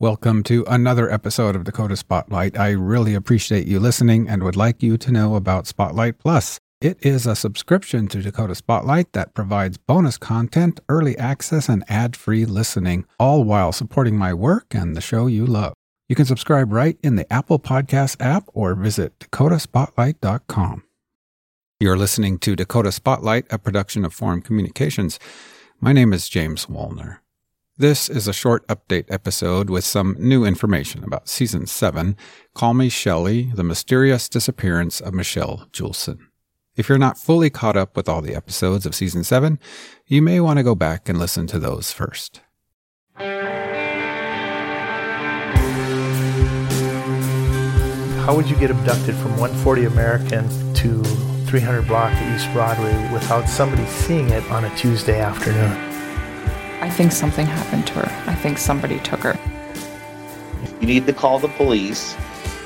Welcome to another episode of Dakota Spotlight. I really appreciate you listening and would like you to know about Spotlight Plus. It is a subscription to Dakota Spotlight that provides bonus content, early access, and ad free listening, all while supporting my work and the show you love. You can subscribe right in the Apple Podcast app or visit dakotaspotlight.com. You're listening to Dakota Spotlight, a production of Forum Communications. My name is James Wallner. This is a short update episode with some new information about Season 7 Call Me Shelly The Mysterious Disappearance of Michele Julson. If you're not fully caught up with all the episodes of Season 7, you may want to go back and listen to those first. How would you get abducted from 140 American to 300 block East Broadway without somebody seeing it on a Tuesday afternoon? I think something happened to her. I think somebody took her. You need to call the police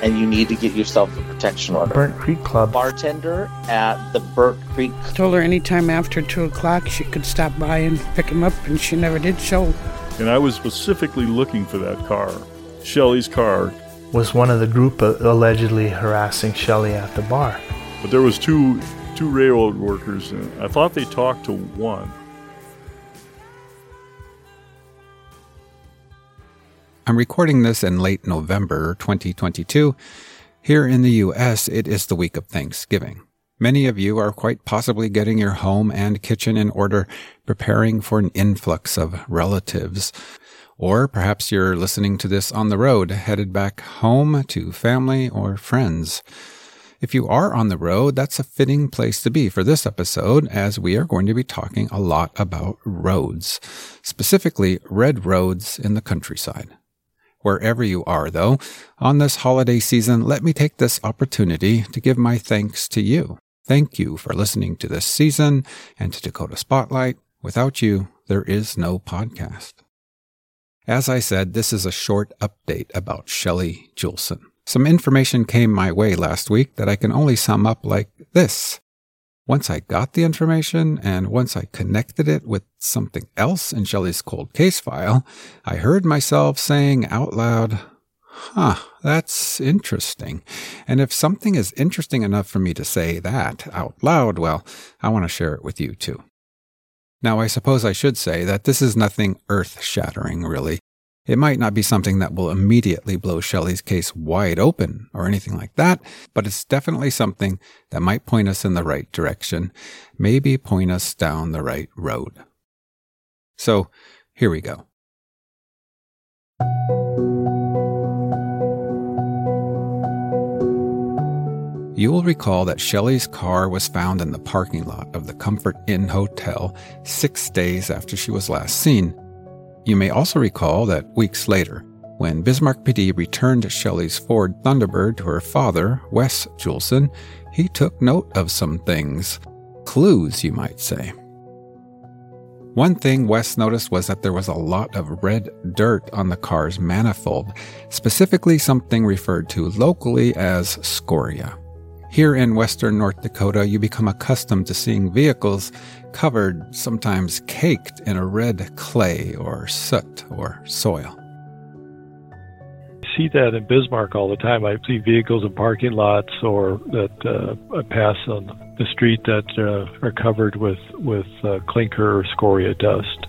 and you need to get yourself a protection order. Burnt Creek Club. Bartender at the Burnt Creek told her anytime after 2 o'clock she could stop by and pick him up, and she never did so. And I was specifically looking for that car, Shelly's car. Was one of the group uh, allegedly harassing Shelly at the bar. But there was two two railroad workers. And I thought they talked to one. I'm recording this in late November 2022. Here in the US, it is the week of Thanksgiving. Many of you are quite possibly getting your home and kitchen in order, preparing for an influx of relatives. Or perhaps you're listening to this on the road, headed back home to family or friends. If you are on the road, that's a fitting place to be for this episode, as we are going to be talking a lot about roads, specifically red roads in the countryside. Wherever you are, though, on this holiday season, let me take this opportunity to give my thanks to you. Thank you for listening to this season and to Dakota Spotlight. Without you, there is no podcast. As I said, this is a short update about Shelly Julson. Some information came my way last week that I can only sum up like this. Once I got the information and once I connected it with something else in Shelly's cold case file, I heard myself saying out loud, Huh, that's interesting. And if something is interesting enough for me to say that out loud, well, I want to share it with you too. Now, I suppose I should say that this is nothing earth shattering, really. It might not be something that will immediately blow Shelly's case wide open or anything like that, but it's definitely something that might point us in the right direction, maybe point us down the right road. So, here we go. You will recall that Shelly's car was found in the parking lot of the Comfort Inn Hotel six days after she was last seen. You may also recall that weeks later, when Bismarck PD returned Shelly's Ford Thunderbird to her father, Wes Julson, he took note of some things. Clues, you might say. One thing Wes noticed was that there was a lot of red dirt on the car's manifold, specifically something referred to locally as scoria. Here in western North Dakota, you become accustomed to seeing vehicles covered, sometimes caked in a red clay or soot or soil. I see that in Bismarck all the time. I see vehicles in parking lots or that uh, pass on the street that uh, are covered with with uh, clinker or scoria dust.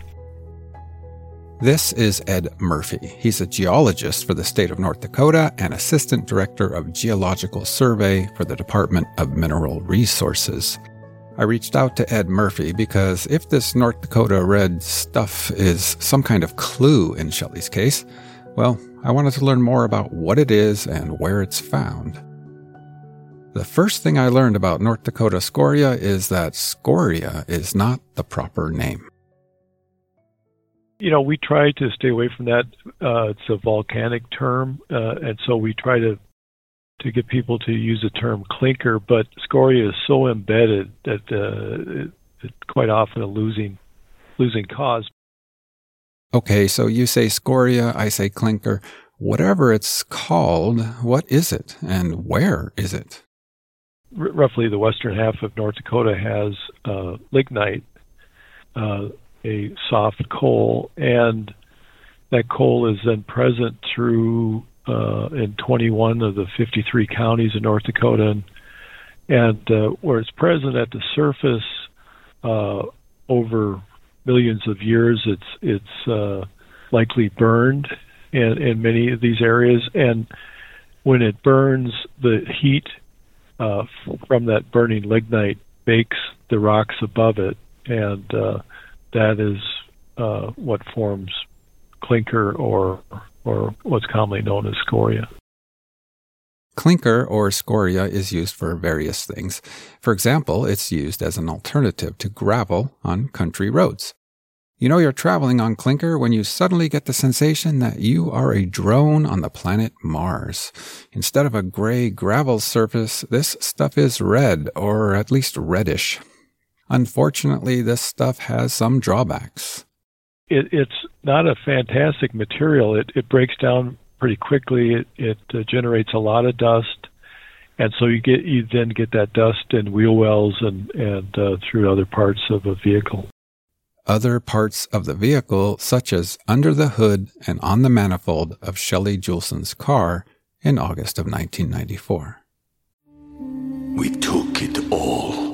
This is Ed Murphy. He's a geologist for the state of North Dakota and assistant director of geological survey for the Department of Mineral Resources. I reached out to Ed Murphy because if this North Dakota red stuff is some kind of clue in Shelly's case, well, I wanted to learn more about what it is and where it's found. The first thing I learned about North Dakota scoria is that scoria is not the proper name you know, we try to stay away from that. Uh, it's a volcanic term, uh, and so we try to to get people to use the term clinker. But scoria is so embedded that uh, it, it's quite often a losing losing cause. Okay, so you say scoria, I say clinker. Whatever it's called, what is it, and where is it? R- roughly, the western half of North Dakota has uh, lignite. A soft coal, and that coal is then present through uh, in 21 of the 53 counties in North Dakota, and, and uh, where it's present at the surface uh, over millions of years, it's it's uh, likely burned in, in many of these areas, and when it burns, the heat uh, from that burning lignite bakes the rocks above it, and uh, that is uh, what forms clinker or or what's commonly known as scoria. Clinker or scoria is used for various things. For example, it's used as an alternative to gravel on country roads. You know you're traveling on clinker when you suddenly get the sensation that you are a drone on the planet Mars. Instead of a gray gravel surface, this stuff is red, or at least reddish. Unfortunately, this stuff has some drawbacks. It, it's not a fantastic material. It, it breaks down pretty quickly. It, it uh, generates a lot of dust, and so you get you then get that dust in wheel wells and and uh, through other parts of a vehicle. Other parts of the vehicle, such as under the hood and on the manifold of Shelly Julson's car in August of 1994. We took it all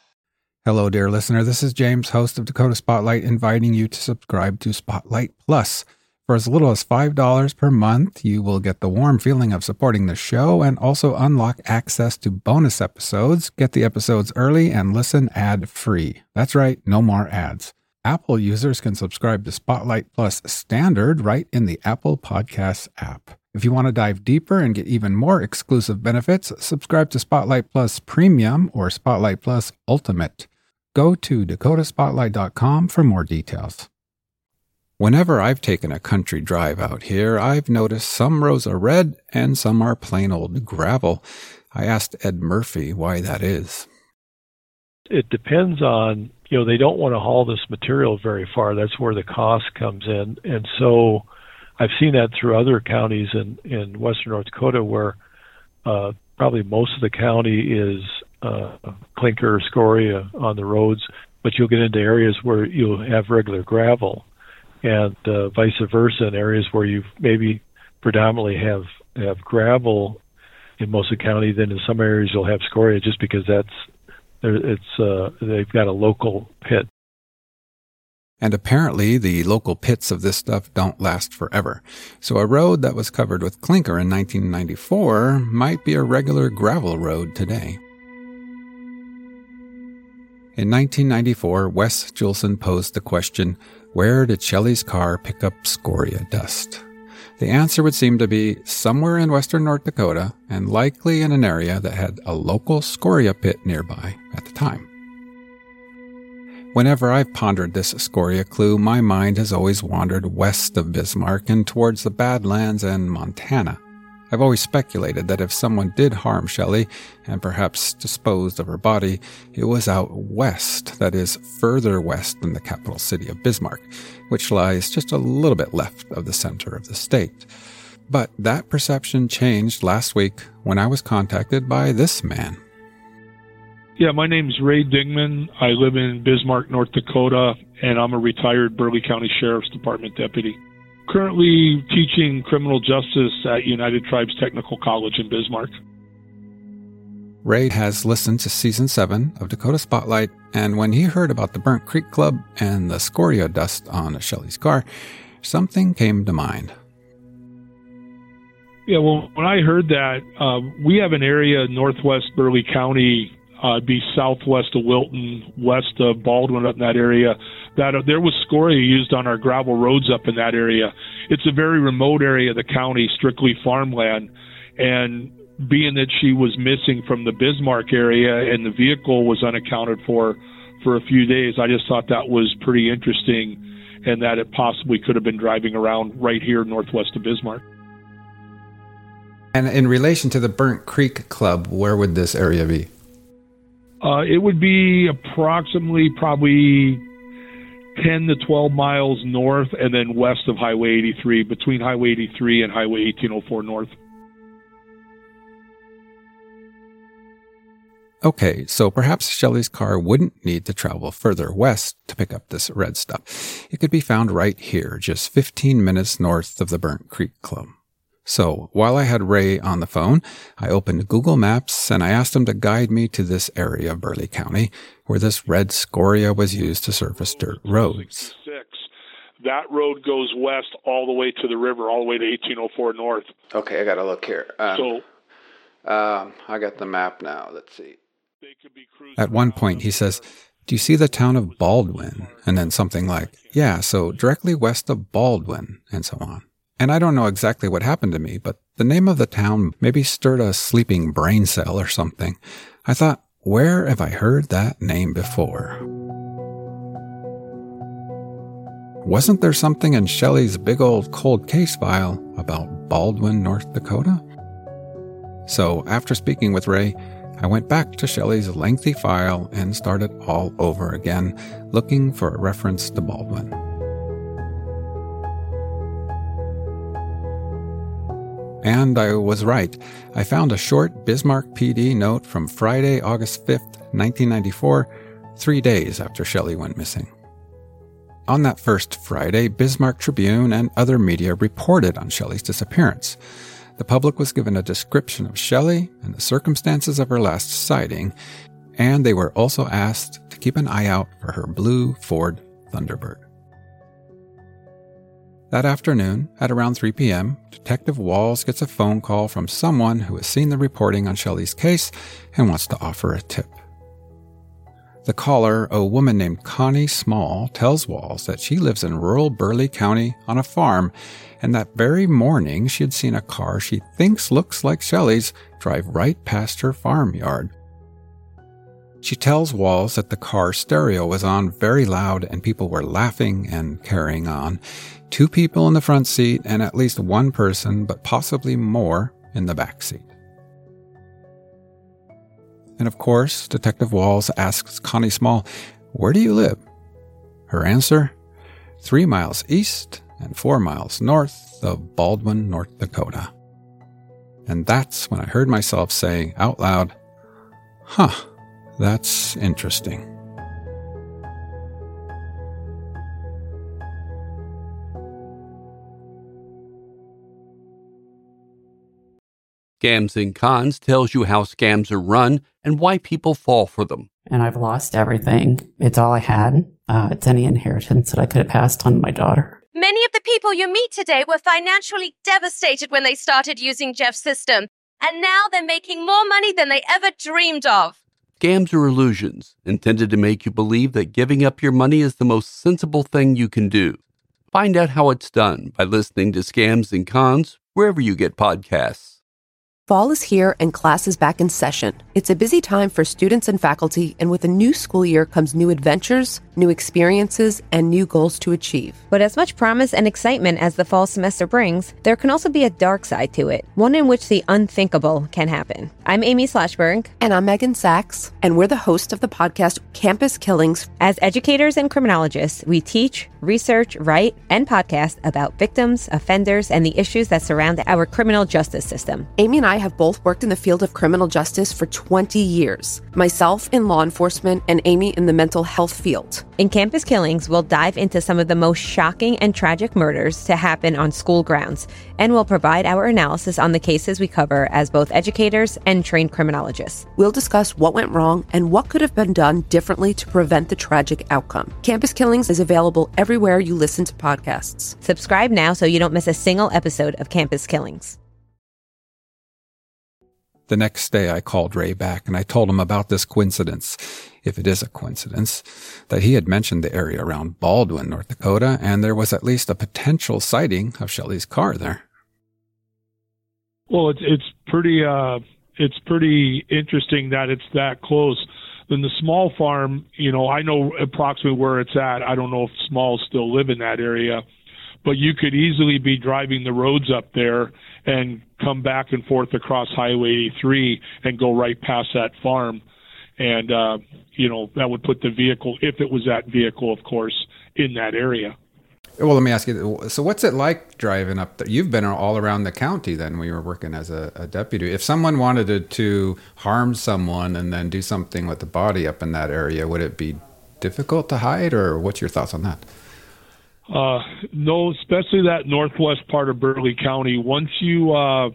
Hello, dear listener. This is James, host of Dakota Spotlight, inviting you to subscribe to Spotlight Plus. For as little as $5 per month, you will get the warm feeling of supporting the show and also unlock access to bonus episodes, get the episodes early, and listen ad free. That's right, no more ads. Apple users can subscribe to Spotlight Plus Standard right in the Apple Podcasts app. If you want to dive deeper and get even more exclusive benefits, subscribe to Spotlight Plus Premium or Spotlight Plus Ultimate. Go to dakotaspotlight.com for more details. Whenever I've taken a country drive out here, I've noticed some roads are red and some are plain old gravel. I asked Ed Murphy why that is. It depends on, you know, they don't want to haul this material very far. That's where the cost comes in. And so I've seen that through other counties in, in western North Dakota where uh, probably most of the county is uh, clinker or scoria on the roads, but you'll get into areas where you'll have regular gravel, and uh, vice versa in areas where you maybe predominantly have have gravel in most of the county. Then in some areas you'll have scoria just because that's it's uh, they've got a local pit. And apparently, the local pits of this stuff don't last forever. So a road that was covered with clinker in 1994 might be a regular gravel road today. In 1994, Wes Julson posed the question, where did Shelly's car pick up scoria dust? The answer would seem to be somewhere in western North Dakota and likely in an area that had a local scoria pit nearby at the time. Whenever I've pondered this scoria clue, my mind has always wandered west of Bismarck and towards the Badlands and Montana. I've always speculated that if someone did harm Shelly and perhaps disposed of her body, it was out west, that is, further west than the capital city of Bismarck, which lies just a little bit left of the center of the state. But that perception changed last week when I was contacted by this man. Yeah, my name's Ray Dingman. I live in Bismarck, North Dakota, and I'm a retired Burleigh County Sheriff's Department deputy. Currently teaching criminal justice at United Tribes Technical College in Bismarck. Ray has listened to season 7 of Dakota Spotlight, and when he heard about the Burnt Creek Club and the scoria dust on Shelly's car, something came to mind. Yeah, well, when I heard that, uh, we have an area northwest Burleigh County, uh, be southwest of Wilton, west of Baldwin, up in that area. That uh, there was scoria used on our gravel roads up in that area. It's a very remote area of the county, strictly farmland, and being that she was missing from the Bismarck area and the vehicle was unaccounted for for a few days, I just thought that was pretty interesting, and that it possibly could have been driving around right here northwest of Bismarck. And in relation to the Burnt Creek Club, where would this area be? Uh, it would be approximately probably 10 to 12 miles north and then west of Highway 83, between Highway 83 and Highway 1804 north. Okay, so perhaps Shelly's car wouldn't need to travel further west to pick up this red stuff. It could be found right here, just 15 minutes north of the Burnt Creek Club. So while I had Ray on the phone, I opened Google Maps and I asked him to guide me to this area of Burleigh County where this red scoria was used to surface dirt roads. That road goes west all the way to the river, all the way to 1804 north. Okay, I got to look here. Um, so um, I got the map now. Let's see. At one point, he says, Do you see the town of Baldwin? And then something like, Yeah, so directly west of Baldwin, and so on. And I don't know exactly what happened to me, but the name of the town maybe stirred a sleeping brain cell or something. I thought, where have I heard that name before? Wasn't there something in Shelly's big old cold case file about Baldwin, North Dakota? So, after speaking with Ray, I went back to Shelly's lengthy file and started all over again, looking for a reference to Baldwin. And I was right. I found a short Bismarck PD note from Friday, August 5th, 1994, three days after Shelly went missing. On that first Friday, Bismarck Tribune and other media reported on Shelly's disappearance. The public was given a description of Shelly and the circumstances of her last sighting, and they were also asked to keep an eye out for her blue Ford Thunderbird. That afternoon, at around 3 p.m., Detective Walls gets a phone call from someone who has seen the reporting on Shelly's case and wants to offer a tip. The caller, a woman named Connie Small, tells Walls that she lives in rural Burleigh County on a farm, and that very morning she had seen a car she thinks looks like Shelly's drive right past her farmyard. She tells Walls that the car stereo was on very loud and people were laughing and carrying on, two people in the front seat and at least one person, but possibly more, in the back seat. And of course, Detective Walls asks Connie Small, Where do you live? Her answer, three miles east and four miles north of Baldwin, North Dakota. And that's when I heard myself say out loud, Huh, that's interesting. Scams and Cons tells you how scams are run and why people fall for them. And I've lost everything. It's all I had. Uh, it's any inheritance that I could have passed on to my daughter. Many of the people you meet today were financially devastated when they started using Jeff's system, and now they're making more money than they ever dreamed of. Scams are illusions intended to make you believe that giving up your money is the most sensible thing you can do. Find out how it's done by listening to Scams and Cons wherever you get podcasts. Fall is here and class is back in session. It's a busy time for students and faculty, and with a new school year comes new adventures, new experiences, and new goals to achieve. But as much promise and excitement as the fall semester brings, there can also be a dark side to it, one in which the unthinkable can happen. I'm Amy Shlosberg. And I'm Megan Sacks, and we're the host of the podcast Campus Killings. As educators and criminologists, we teach, research, write, and podcast about victims, offenders, and the issues that surround our criminal justice system. Amy and I have both worked in the field of criminal justice for 20 years. Myself in law enforcement, and Amy in the mental health field. In Campus Killings, we'll dive into some of the most shocking and tragic murders to happen on school grounds, and we'll provide our analysis on the cases we cover as both educators and trained criminologists. We'll discuss what went wrong and what could have been done differently to prevent the tragic outcome. Campus Killings is available everywhere you listen to podcasts. Subscribe now so you don't miss a single episode of Campus Killings. The next day, I called Ray back and I told him about this coincidence, if it is a coincidence, that he had mentioned the area around Baldwin, North Dakota, and there was at least a potential sighting of Shelly's car there. Well, it's it's pretty uh, it's pretty interesting that it's that close. Then the small farm, you know, I know approximately where it's at. I don't know if Smalls still live in that area, but you could easily be driving the roads up there and come back and forth across Highway 83 and go right past that farm. And, uh, you know, that would put the vehicle, if it was that vehicle, of course, in that area. Well, let me ask you. So, what's it like driving up there? You've been all around the county then when you were working as a, a deputy. If someone wanted to, to harm someone and then do something with the body up in that area, would it be difficult to hide, or what's your thoughts on that? Uh, no, especially that northwest part of Burleigh County. Once you uh,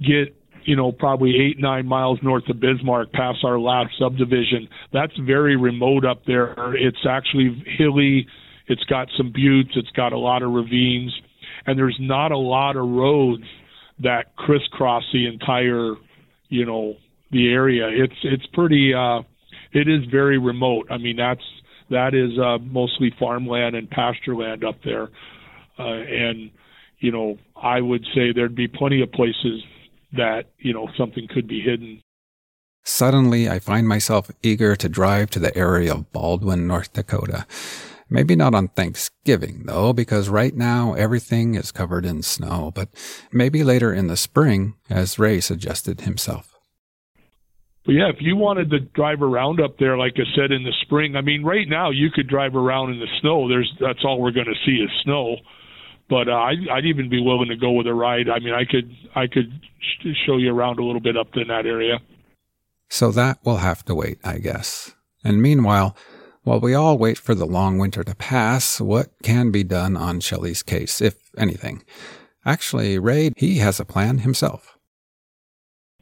get, you know, probably eight, nine miles north of Bismarck, past our last subdivision, that's very remote up there. It's actually hilly. It's got some buttes. It's got a lot of ravines, and there's not a lot of roads that crisscross the entire, you know, the area. It's it's pretty. Uh, it is very remote. I mean, that's that is uh, mostly farmland and pasture land up there, uh, and you know I would say there'd be plenty of places that you know something could be hidden. Suddenly, I find myself eager to drive to the area of Baldwin, North Dakota. Maybe not on Thanksgiving, though, because right now everything is covered in snow, but maybe later in the spring, as Ray suggested himself. But yeah, if you wanted to drive around up there, like I said in the spring, I mean, right now you could drive around in the snow. There's that's all we're going to see is snow. But uh, I'd, I'd even be willing to go with a ride. I mean, I could I could sh- show you around a little bit up in that area. So that will have to wait, I guess. And meanwhile, while we all wait for the long winter to pass, what can be done on Shelly's case, if anything? Actually, Ray, he has a plan himself.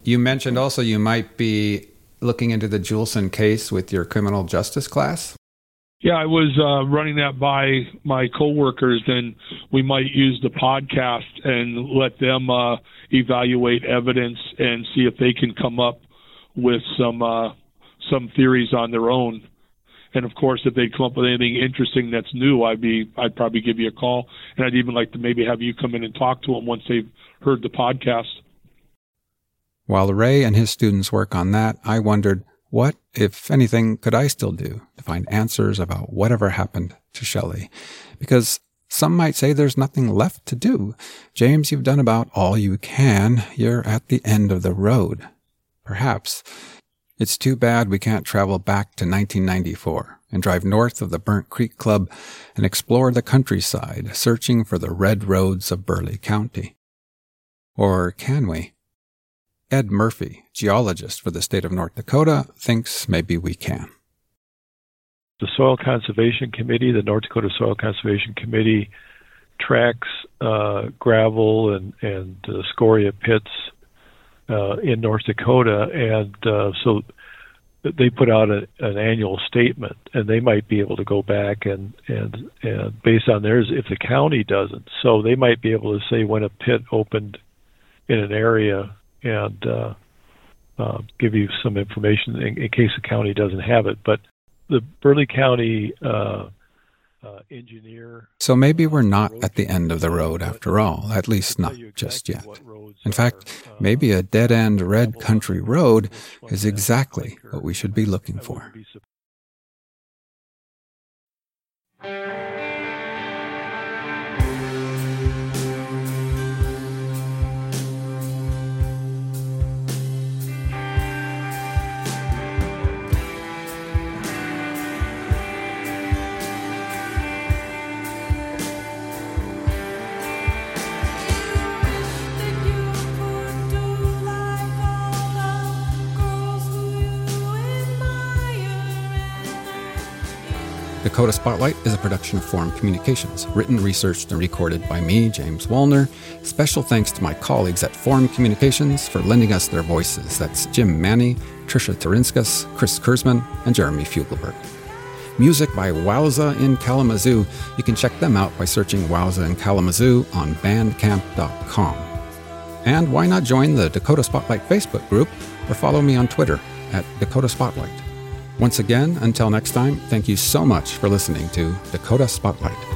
You mentioned also you might be looking into the Julson case with your criminal justice class. Yeah, I was uh, running that by my coworkers, and we might use the podcast and let them uh, evaluate evidence and see if they can come up with some uh, some theories on their own. And of course, if they come up with anything interesting that's new, I'd be I'd probably give you a call, and I'd even like to maybe have you come in and talk to them once they've heard the podcast. While Ray and his students work on that, I wondered, what, if anything, could I still do to find answers about whatever happened to Shelly? Because some might say there's nothing left to do. James, you've done about all you can. You're at the end of the road. Perhaps. It's too bad we can't travel back to 1994 and drive north of the Burnt Creek Club and explore the countryside, searching for the red roads of Burleigh County. Or can we? Ed Murphy, geologist for the state of North Dakota, thinks maybe we can. The Soil Conservation Committee, the North Dakota Soil Conservation Committee, tracks uh, gravel and, and uh, scoria pits uh, in North Dakota, and uh, so they put out a, an annual statement, and they might be able to go back and and and based on theirs, if the county doesn't, so they might be able to say when a pit opened in an area and uh, uh, give you some information in, in, case the county doesn't have it. But the Burleigh County uh, uh, engineer. So maybe we're not at the end of the road after all, at least not just yet. In fact, maybe a dead end red country road is exactly what we should be looking for. Dakota Spotlight is a production of Forum Communications, written, researched, and recorded by me, James Wallner. Special thanks to my colleagues at Forum Communications for lending us their voices. That's Jim Manny, Tricia Tarinskas, Chris Kurzman, and Jeremy Fugleberg. Music by Wowza in Kalamazoo. You can check them out by searching Wowza in Kalamazoo on bandcamp.com. And why not join the Dakota Spotlight Facebook group or follow me on Twitter at Dakota Spotlight. Once again, until next time, thank you so much for listening to Dakota Spotlight.